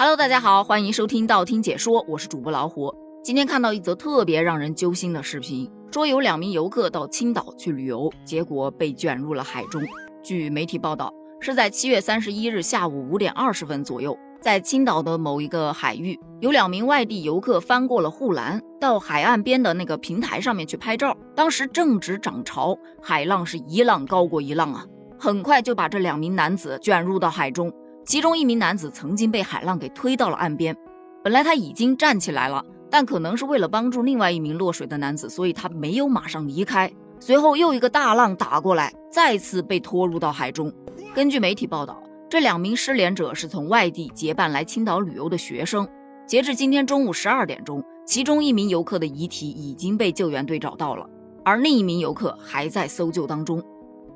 Hello，大家好，欢迎收听道听解说，我是主播老虎。今天看到一则特别让人揪心的视频，说有两名游客到青岛去旅游，结果被卷入了海中。据媒体报道，是在七月三十一日下午五点二十分左右，在青岛的某一个海域，有两名外地游客翻过了护栏，到海岸边的那个平台上面去拍照。当时正值涨潮，海浪是一浪高过一浪啊，很快就把这两名男子卷入到海中。其中一名男子曾经被海浪给推到了岸边，本来他已经站起来了，但可能是为了帮助另外一名落水的男子，所以他没有马上离开。随后又一个大浪打过来，再次被拖入到海中。根据媒体报道，这两名失联者是从外地结伴来青岛旅游的学生。截至今天中午十二点钟，其中一名游客的遗体已经被救援队找到了，而另一名游客还在搜救当中。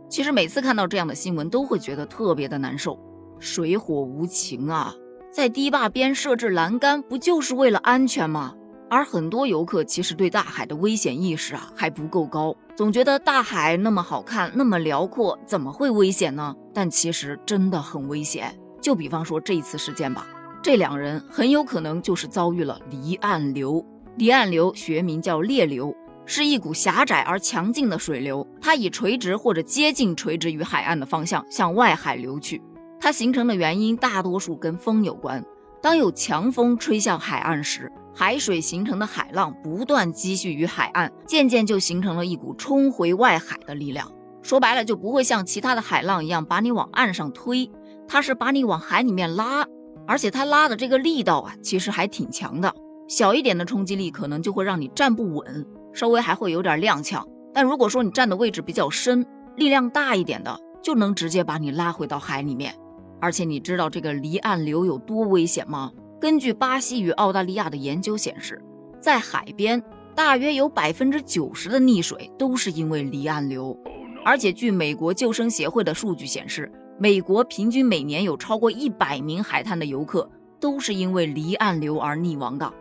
其实每次看到这样的新闻，都会觉得特别的难受。水火无情啊，在堤坝边设置栏杆，不就是为了安全吗？而很多游客其实对大海的危险意识啊还不够高，总觉得大海那么好看，那么辽阔，怎么会危险呢？但其实真的很危险。就比方说这一次事件吧，这两人很有可能就是遭遇了离岸流。离岸流学名叫裂流，是一股狭窄而强劲的水流，它以垂直或者接近垂直于海岸的方向向外海流去。它形成的原因大多数跟风有关。当有强风吹向海岸时，海水形成的海浪不断积蓄于海岸，渐渐就形成了一股冲回外海的力量。说白了，就不会像其他的海浪一样把你往岸上推，它是把你往海里面拉。而且它拉的这个力道啊，其实还挺强的。小一点的冲击力可能就会让你站不稳，稍微还会有点踉跄。但如果说你站的位置比较深，力量大一点的，就能直接把你拉回到海里面。而且你知道这个离岸流有多危险吗？根据巴西与澳大利亚的研究显示，在海边大约有百分之九十的溺水都是因为离岸流。而且据美国救生协会的数据显示，美国平均每年有超过一百名海滩的游客都是因为离岸流而溺亡的。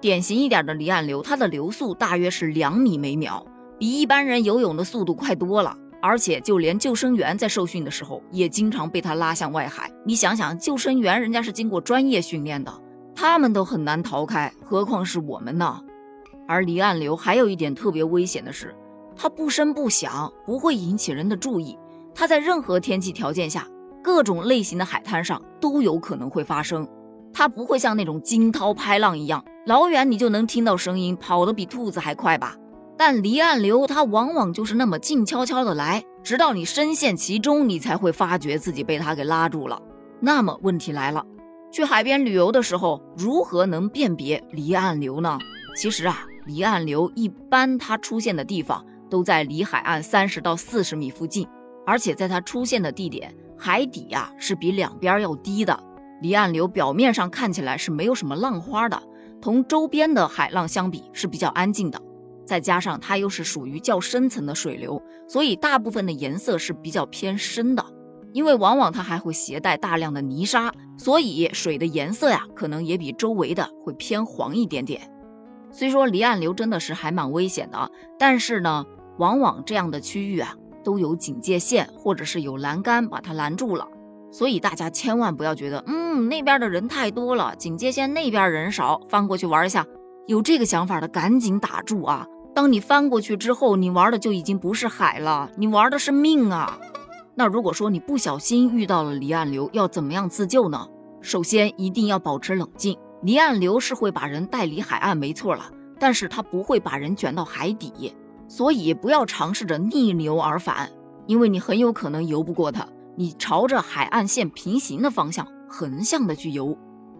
典型一点的离岸流，它的流速大约是两米每秒，比一般人游泳的速度快多了。而且，就连救生员在受训的时候，也经常被他拉向外海。你想想，救生员人家是经过专业训练的，他们都很难逃开，何况是我们呢？而离岸流还有一点特别危险的是，它不声不响，不会引起人的注意。它在任何天气条件下，各种类型的海滩上都有可能会发生。它不会像那种惊涛拍浪一样，老远你就能听到声音，跑得比兔子还快吧？但离岸流它往往就是那么静悄悄的来，直到你深陷其中，你才会发觉自己被它给拉住了。那么问题来了，去海边旅游的时候，如何能辨别离岸流呢？其实啊，离岸流一般它出现的地方都在离海岸三十到四十米附近，而且在它出现的地点海底呀是比两边要低的。离岸流表面上看起来是没有什么浪花的，同周边的海浪相比是比较安静的。再加上它又是属于较深层的水流，所以大部分的颜色是比较偏深的。因为往往它还会携带大量的泥沙，所以水的颜色呀，可能也比周围的会偏黄一点点。虽说离岸流真的是还蛮危险的，但是呢，往往这样的区域啊，都有警戒线或者是有栏杆把它拦住了。所以大家千万不要觉得，嗯，那边的人太多了，警戒线那边人少，翻过去玩一下。有这个想法的赶紧打住啊！当你翻过去之后，你玩的就已经不是海了，你玩的是命啊！那如果说你不小心遇到了离岸流，要怎么样自救呢？首先一定要保持冷静。离岸流是会把人带离海岸，没错了，但是它不会把人卷到海底，所以不要尝试着逆流而返，因为你很有可能游不过它。你朝着海岸线平行的方向横向的去游。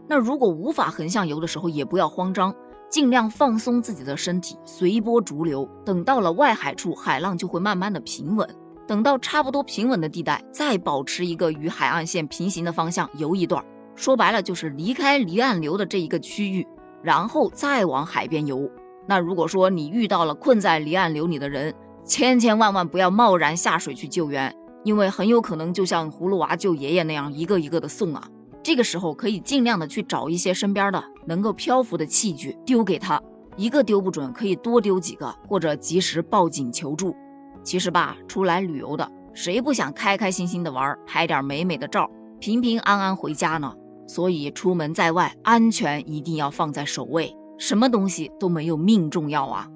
那如果无法横向游的时候，也不要慌张。尽量放松自己的身体，随波逐流。等到了外海处，海浪就会慢慢的平稳。等到差不多平稳的地带，再保持一个与海岸线平行的方向游一段。说白了就是离开离岸流的这一个区域，然后再往海边游。那如果说你遇到了困在离岸流里的人，千千万万不要贸然下水去救援，因为很有可能就像葫芦娃救爷爷那样，一个一个的送啊。这个时候可以尽量的去找一些身边的能够漂浮的器具丢给他，一个丢不准可以多丢几个，或者及时报警求助。其实吧，出来旅游的谁不想开开心心的玩，拍点美美的照，平平安安回家呢？所以出门在外，安全一定要放在首位，什么东西都没有命重要啊！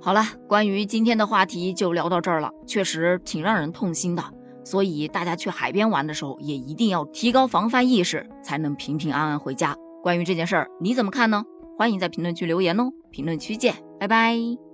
好了，关于今天的话题就聊到这儿了，确实挺让人痛心的。所以大家去海边玩的时候，也一定要提高防范意识，才能平平安安回家。关于这件事儿，你怎么看呢？欢迎在评论区留言哦！评论区见，拜拜。